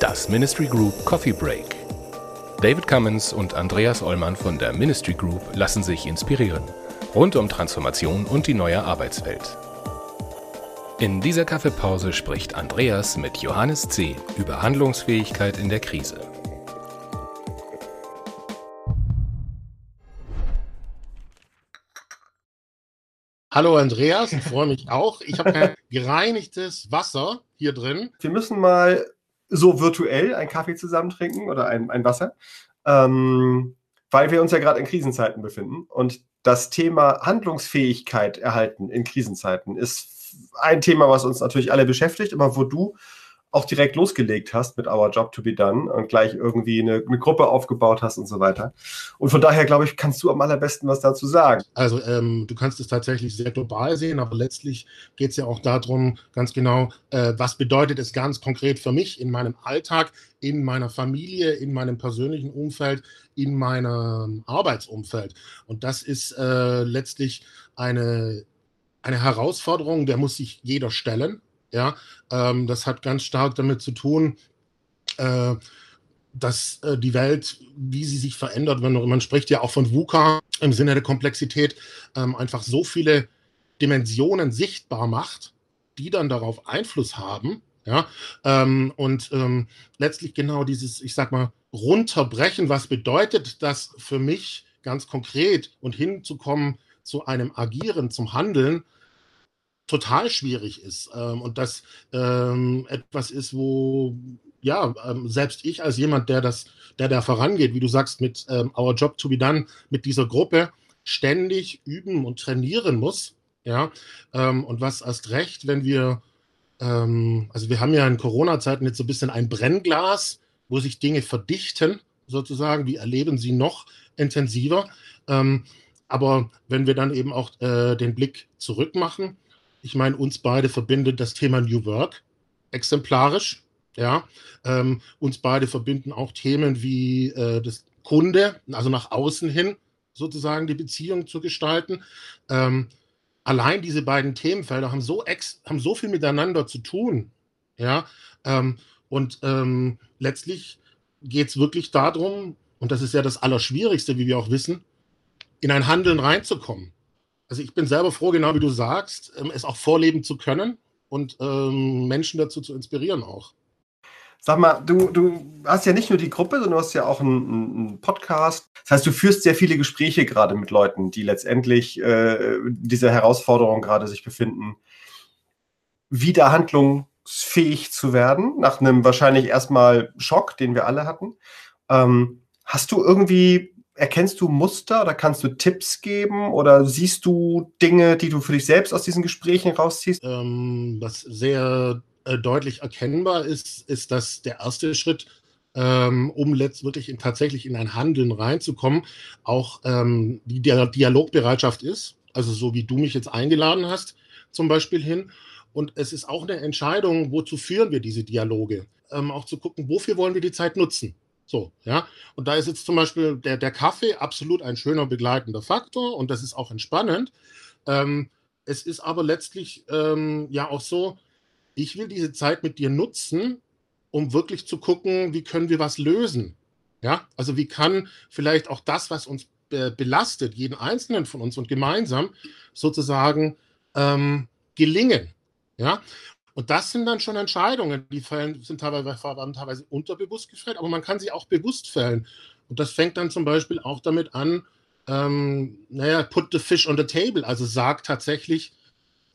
Das Ministry Group Coffee Break. David Cummins und Andreas Ollmann von der Ministry Group lassen sich inspirieren. Rund um Transformation und die neue Arbeitswelt. In dieser Kaffeepause spricht Andreas mit Johannes C. über Handlungsfähigkeit in der Krise. Hallo Andreas, ich freue mich auch. Ich habe gereinigtes Wasser hier drin. Wir müssen mal so virtuell einen Kaffee zusammen trinken oder ein, ein Wasser, ähm, weil wir uns ja gerade in Krisenzeiten befinden. Und das Thema Handlungsfähigkeit erhalten in Krisenzeiten ist ein Thema, was uns natürlich alle beschäftigt, aber wo du auch direkt losgelegt hast mit Our Job to be Done und gleich irgendwie eine, eine Gruppe aufgebaut hast und so weiter. Und von daher, glaube ich, kannst du am allerbesten was dazu sagen. Also ähm, du kannst es tatsächlich sehr global sehen, aber letztlich geht es ja auch darum, ganz genau, äh, was bedeutet es ganz konkret für mich in meinem Alltag, in meiner Familie, in meinem persönlichen Umfeld, in meinem Arbeitsumfeld. Und das ist äh, letztlich eine, eine Herausforderung, der muss sich jeder stellen. Ja, ähm, das hat ganz stark damit zu tun, äh, dass äh, die Welt, wie sie sich verändert, wenn man spricht ja auch von VUCA im Sinne der Komplexität, ähm, einfach so viele Dimensionen sichtbar macht, die dann darauf Einfluss haben. Ja, ähm, und ähm, letztlich genau dieses, ich sag mal, runterbrechen, was bedeutet das für mich ganz konkret und hinzukommen zu einem Agieren, zum Handeln, total schwierig ist ähm, und das ähm, etwas ist, wo ja ähm, selbst ich als jemand, der das, der da vorangeht, wie du sagst, mit ähm, Our Job to be Done, mit dieser Gruppe ständig üben und trainieren muss, ja ähm, und was erst recht, wenn wir ähm, also wir haben ja in Corona-Zeiten jetzt so ein bisschen ein Brennglas, wo sich Dinge verdichten, sozusagen. Wir erleben sie noch intensiver. aber wenn wir dann eben auch äh, den Blick zurück machen, ich meine, uns beide verbindet das Thema New Work exemplarisch. Ja, ähm, uns beide verbinden auch Themen wie äh, das Kunde, also nach außen hin sozusagen die Beziehung zu gestalten. Ähm, allein diese beiden Themenfelder haben so, ex haben so viel miteinander zu tun. Ja, ähm, und ähm, letztlich geht es wirklich darum, und das ist ja das Allerschwierigste, wie wir auch wissen, in ein Handeln reinzukommen. Also ich bin selber froh, genau wie du sagst, ähm, es auch vorleben zu können und ähm, Menschen dazu zu inspirieren auch. Sag mal, du, du hast ja nicht nur die Gruppe, sondern du hast ja auch einen, einen Podcast. Das heißt, du führst sehr viele Gespräche gerade mit Leuten, die letztendlich äh, dieser Herausforderung gerade sich befinden, wieder handlungsfähig zu werden, nach einem wahrscheinlich erstmal Schock, den wir alle hatten. Ähm, hast du irgendwie erkennst du Muster oder kannst du Tipps geben oder siehst du Dinge, die du für dich selbst aus diesen Gesprächen rausziehst? Ähm, was sehr äh, deutlich erkennbar ist, ist, dass der erste Schritt, ähm, um letzt wirklich in, tatsächlich in ein Handeln reinzukommen, auch ähm, die Dialogbereitschaft ist. Also so wie du mich jetzt eingeladen hast, zum Beispiel hin. Und es ist auch eine Entscheidung, wozu führen wir diese Dialoge? Ähm, auch zu gucken, wofür wollen wir die Zeit nutzen? So, ja. Und da ist jetzt zum Beispiel der, der Kaffee absolut ein schöner begleitender Faktor und das ist auch entspannend. Ähm, es ist aber letztlich ähm, ja auch so, ich will diese Zeit mit dir nutzen, um wirklich zu gucken, wie können wir was lösen. Ja, also wie kann vielleicht auch das, was uns be belastet, jeden Einzelnen von uns und gemeinsam sozusagen ähm, gelingen. Ja, und das sind dann schon Entscheidungen, die fällen, sind teilweise, teilweise unterbewusst gefällt, aber man kann sie auch bewusst fällen. Und das fängt dann zum Beispiel auch damit an, ähm, naja, put the fish on the table, also sag tatsächlich,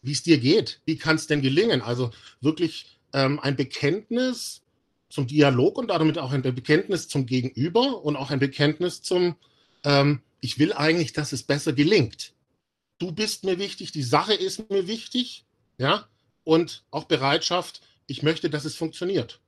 wie es dir geht. Wie kann es denn gelingen? Also wirklich ähm, ein Bekenntnis zum Dialog und damit auch ein Bekenntnis zum Gegenüber und auch ein Bekenntnis zum, ähm, ich will eigentlich, dass es besser gelingt. Du bist mir wichtig, die Sache ist mir wichtig, ja, und auch Bereitschaft, ich möchte, dass es funktioniert.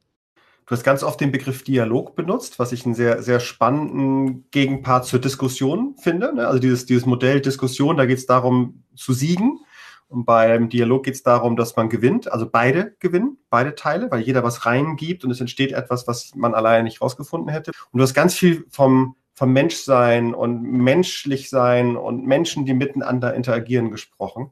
Du hast ganz oft den Begriff Dialog benutzt, was ich einen sehr, sehr spannenden Gegenpart zur Diskussion finde. Ne? Also dieses, dieses Modell Diskussion, da geht es darum zu siegen. Und beim Dialog geht es darum, dass man gewinnt, also beide gewinnen, beide Teile, weil jeder was reingibt und es entsteht etwas, was man alleine nicht rausgefunden hätte. Und du hast ganz viel vom vom Menschsein und menschlich sein und Menschen, die miteinander interagieren, gesprochen.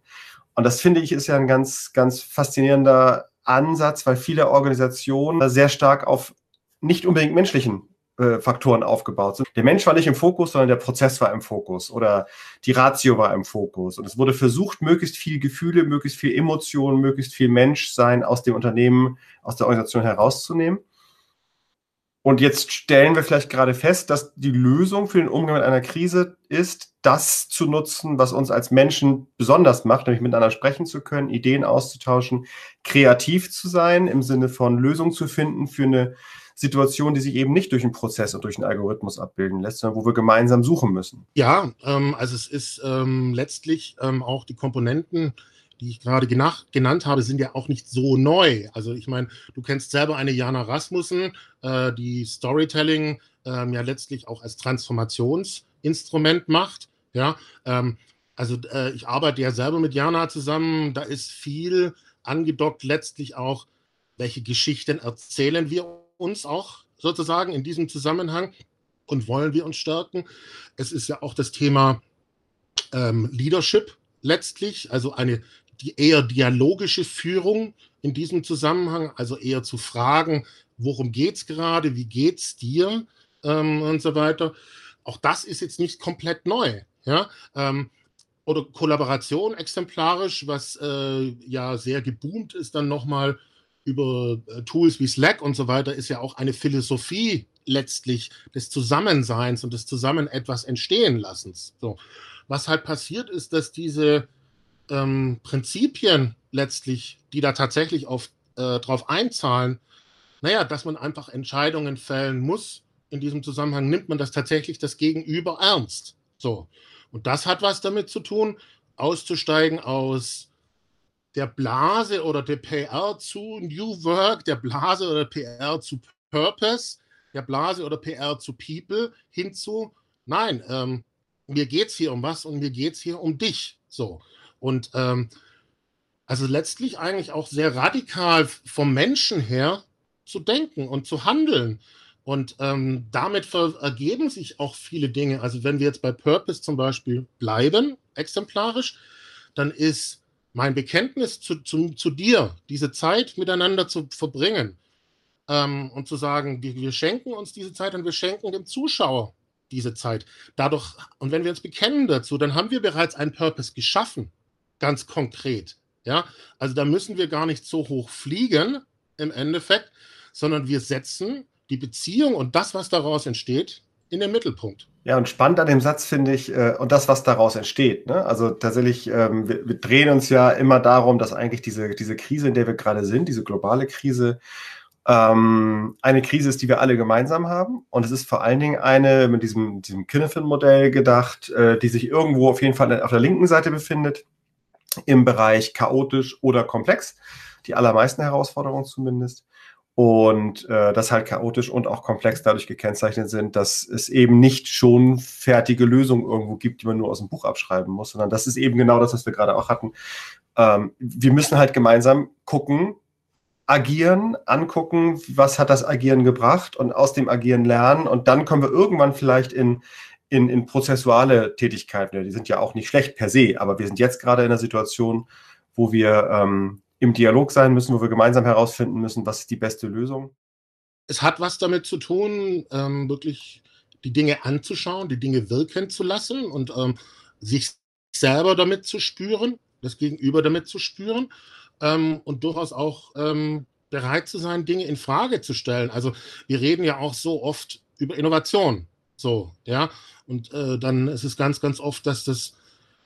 Und das finde ich ist ja ein ganz, ganz faszinierender Ansatz, weil viele Organisationen sehr stark auf nicht unbedingt menschlichen äh, Faktoren aufgebaut sind. Der Mensch war nicht im Fokus, sondern der Prozess war im Fokus oder die Ratio war im Fokus. Und es wurde versucht, möglichst viel Gefühle, möglichst viel Emotionen, möglichst viel Menschsein aus dem Unternehmen, aus der Organisation herauszunehmen. Und jetzt stellen wir vielleicht gerade fest, dass die Lösung für den Umgang mit einer Krise ist, das zu nutzen, was uns als Menschen besonders macht, nämlich miteinander sprechen zu können, Ideen auszutauschen, kreativ zu sein, im Sinne von Lösungen zu finden für eine Situation, die sich eben nicht durch einen Prozess und durch einen Algorithmus abbilden lässt, sondern wo wir gemeinsam suchen müssen. Ja, ähm, also es ist ähm, letztlich ähm, auch die Komponenten, die ich gerade genannt habe, sind ja auch nicht so neu. Also ich meine, du kennst selber eine Jana Rasmussen, äh, die Storytelling ähm, ja letztlich auch als Transformationsinstrument macht. Ja, ähm, also äh, ich arbeite ja selber mit Jana zusammen. Da ist viel angedockt letztlich auch, welche Geschichten erzählen wir uns auch sozusagen in diesem Zusammenhang und wollen wir uns stärken. Es ist ja auch das Thema ähm, Leadership letztlich, also eine die eher dialogische Führung in diesem Zusammenhang, also eher zu fragen, worum geht es gerade, wie geht es dir ähm, und so weiter. Auch das ist jetzt nicht komplett neu. Ja? Ähm, oder Kollaboration exemplarisch, was äh, ja sehr geboomt ist, dann nochmal über äh, Tools wie Slack und so weiter, ist ja auch eine Philosophie letztlich des Zusammenseins und des Zusammen etwas entstehen lassens. So. Was halt passiert ist, dass diese ähm, Prinzipien letztlich, die da tatsächlich auf, äh, drauf einzahlen, naja, dass man einfach Entscheidungen fällen muss. In diesem Zusammenhang nimmt man das tatsächlich das Gegenüber ernst. So. Und das hat was damit zu tun, auszusteigen aus der Blase oder der PR zu New Work, der Blase oder PR zu Purpose, der Blase oder PR zu People hinzu, nein, ähm, mir geht es hier um was und mir geht es hier um dich. So. Und ähm, also letztlich eigentlich auch sehr radikal vom Menschen her zu denken und zu handeln. Und ähm, damit ergeben sich auch viele Dinge. Also wenn wir jetzt bei Purpose zum Beispiel bleiben, exemplarisch, dann ist mein Bekenntnis zu, zu, zu dir, diese Zeit miteinander zu verbringen ähm, und zu sagen, wir, wir schenken uns diese Zeit und wir schenken dem Zuschauer diese Zeit. Dadurch, und wenn wir uns bekennen dazu, dann haben wir bereits einen Purpose geschaffen ganz konkret. Ja, also da müssen wir gar nicht so hoch fliegen im Endeffekt, sondern wir setzen die Beziehung und das, was daraus entsteht, in den Mittelpunkt. Ja, und spannend an dem Satz finde ich, äh, und das, was daraus entsteht. Ne? Also tatsächlich, ähm, wir, wir, drehen uns ja immer darum, dass eigentlich diese, diese Krise, in der wir gerade sind, diese globale Krise, ähm, eine Krise ist, die wir alle gemeinsam haben. Und es ist vor allen Dingen eine mit diesem, diesem Kinefin-Modell gedacht, äh, die sich irgendwo auf jeden Fall auf der linken Seite befindet im Bereich chaotisch oder komplex. Die allermeisten Herausforderungen zumindest. Und äh, das halt chaotisch und auch komplex dadurch gekennzeichnet sind, dass es eben nicht schon fertige Lösungen irgendwo gibt, die man nur aus dem Buch abschreiben muss, sondern das ist eben genau das, was wir gerade auch hatten. Ähm, wir müssen halt gemeinsam gucken, agieren, angucken, was hat das Agieren gebracht und aus dem Agieren lernen. Und dann kommen wir irgendwann vielleicht in in, in prozessuale Tätigkeiten. Die sind ja auch nicht schlecht per se, aber wir sind jetzt gerade in einer Situation, wo wir ähm, im Dialog sein müssen, wo wir gemeinsam herausfinden müssen, was ist die beste Lösung. Es hat was damit zu tun, ähm, wirklich die Dinge anzuschauen, die Dinge wirken zu lassen und ähm, sich selber damit zu spüren, das Gegenüber damit zu spüren ähm, und durchaus auch ähm, bereit zu sein, Dinge in Frage zu stellen. Also wir reden ja auch so oft über Innovation. So, ja. Und äh, dann ist es ganz, ganz oft, dass das,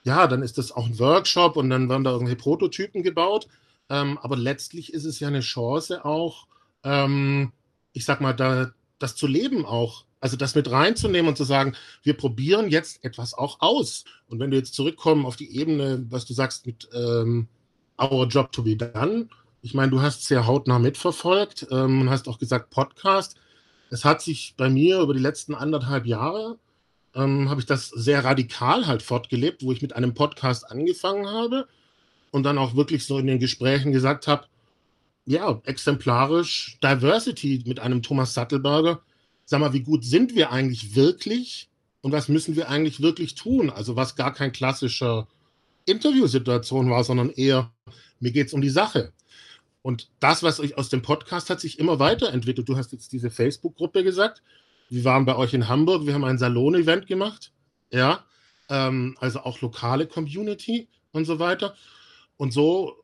ja, dann ist das auch ein Workshop und dann werden da irgendwelche Prototypen gebaut. Ähm, aber letztlich ist es ja eine Chance auch, ähm, ich sag mal, da, das zu leben auch. Also das mit reinzunehmen und zu sagen, wir probieren jetzt etwas auch aus. Und wenn du jetzt zurückkommen auf die Ebene, was du sagst mit ähm, Our Job to be Done, ich meine, du hast ja hautnah mitverfolgt ähm, und hast auch gesagt Podcast. Es hat sich bei mir über die letzten anderthalb Jahre ähm, habe ich das sehr radikal halt fortgelebt, wo ich mit einem Podcast angefangen habe und dann auch wirklich so in den Gesprächen gesagt habe, ja, exemplarisch Diversity mit einem Thomas Sattelberger sag mal, wie gut sind wir eigentlich wirklich und was müssen wir eigentlich wirklich tun? Also was gar kein klassischer Interviewsituation war, sondern eher, mir geht es um die Sache. Und das, was euch aus dem Podcast hat sich immer weiterentwickelt. Du hast jetzt diese Facebook-Gruppe gesagt. Wir waren bei euch in Hamburg, wir haben ein Salon-Event gemacht. Ja, ähm, also auch lokale Community und so weiter. Und so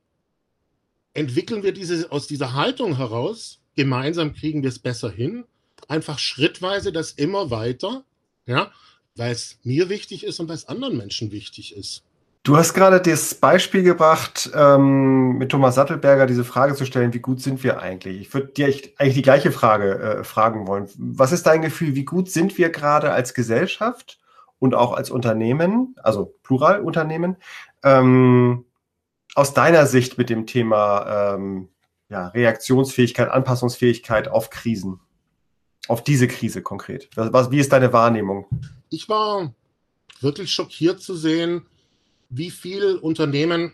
entwickeln wir diese aus dieser Haltung heraus. Gemeinsam kriegen wir es besser hin. Einfach schrittweise das immer weiter. Ja, weil es mir wichtig ist und weil es anderen Menschen wichtig ist. Du hast gerade das Beispiel gebracht, ähm, mit Thomas Sattelberger diese Frage zu stellen, wie gut sind wir eigentlich? Ich würde dir eigentlich die gleiche Frage äh, fragen wollen. Was ist dein Gefühl, wie gut sind wir gerade als Gesellschaft und auch als Unternehmen, also Pluralunternehmen, ähm, aus deiner Sicht mit dem Thema ähm, ja, Reaktionsfähigkeit, Anpassungsfähigkeit auf Krisen? Auf diese Krise konkret. Was, wie ist deine Wahrnehmung? Ich war wirklich schockiert zu sehen, wie viele Unternehmen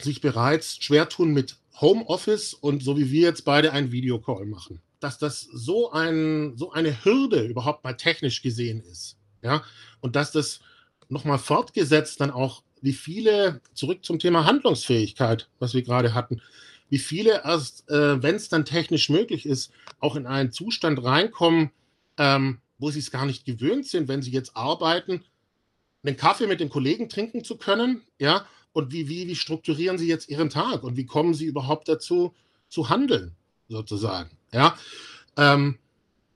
sich bereits schwer tun mit Homeoffice und so wie wir jetzt beide einen Videocall machen. Dass das so, ein, so eine Hürde überhaupt mal technisch gesehen ist. Ja? Und dass das nochmal fortgesetzt dann auch, wie viele, zurück zum Thema Handlungsfähigkeit, was wir gerade hatten, wie viele erst, äh, wenn es dann technisch möglich ist, auch in einen Zustand reinkommen, ähm, wo sie es gar nicht gewöhnt sind, wenn sie jetzt arbeiten, einen Kaffee mit den Kollegen trinken zu können, ja, und wie, wie, wie strukturieren sie jetzt ihren Tag und wie kommen sie überhaupt dazu zu handeln, sozusagen, ja. Ähm,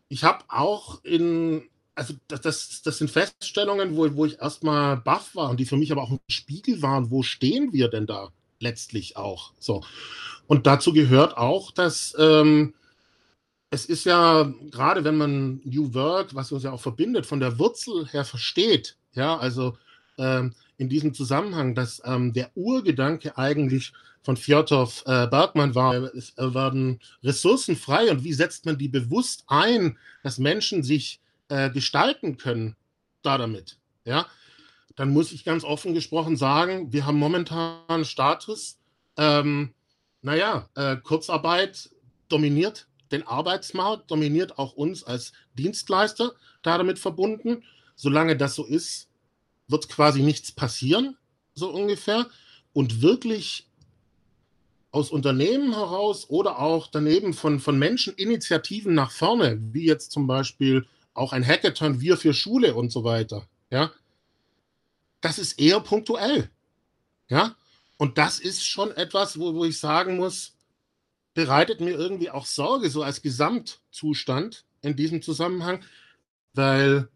ich habe auch in, also das, das, das sind Feststellungen, wo, wo ich erstmal baff war und die für mich aber auch ein Spiegel waren, wo stehen wir denn da letztlich auch, so. Und dazu gehört auch, dass ähm, es ist ja, gerade wenn man New Work, was uns ja auch verbindet, von der Wurzel her versteht, ja, also ähm, in diesem Zusammenhang, dass ähm, der Urgedanke eigentlich von Fjodorf äh, Bergmann war, es werden Ressourcen frei und wie setzt man die bewusst ein, dass Menschen sich äh, gestalten können da damit, ja, dann muss ich ganz offen gesprochen sagen, wir haben momentan Status, ähm, naja, äh, Kurzarbeit dominiert den Arbeitsmarkt, dominiert auch uns als Dienstleister damit verbunden. Solange das so ist, wird quasi nichts passieren, so ungefähr. Und wirklich aus Unternehmen heraus oder auch daneben von, von Menschen Initiativen nach vorne, wie jetzt zum Beispiel auch ein Hackathon, wir für Schule und so weiter, ja, das ist eher punktuell. Ja, und das ist schon etwas, wo, wo ich sagen muss, bereitet mir irgendwie auch Sorge, so als Gesamtzustand in diesem Zusammenhang, weil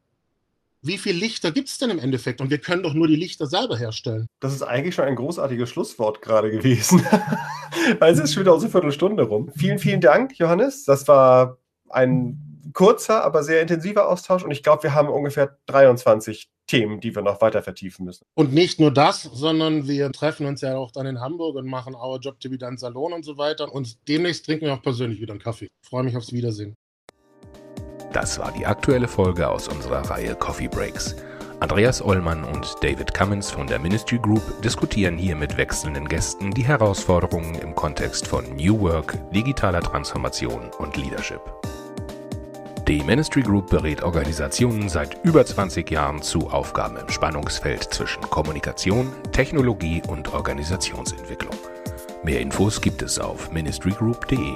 wie viele Lichter gibt es denn im Endeffekt? Und wir können doch nur die Lichter selber herstellen. Das ist eigentlich schon ein großartiges Schlusswort gerade gewesen, weil es ist schon wieder unsere Viertelstunde rum. Vielen, vielen Dank, Johannes. Das war ein kurzer, aber sehr intensiver Austausch und ich glaube, wir haben ungefähr 23 Themen, die wir noch weiter vertiefen müssen. Und nicht nur das, sondern wir treffen uns ja auch dann in Hamburg und machen Our Job to be done Salon und so weiter. Und demnächst trinken wir auch persönlich wieder einen Kaffee. Ich freue mich aufs Wiedersehen. Das war die aktuelle Folge aus unserer Reihe Coffee Breaks. Andreas Ollmann und David Cummins von der Ministry Group diskutieren hier mit wechselnden Gästen die Herausforderungen im Kontext von New Work, digitaler Transformation und Leadership. Die Ministry Group berät Organisationen seit über 20 Jahren zu Aufgaben im Spannungsfeld zwischen Kommunikation, Technologie und Organisationsentwicklung. Mehr Infos gibt es auf ministrygroup.de.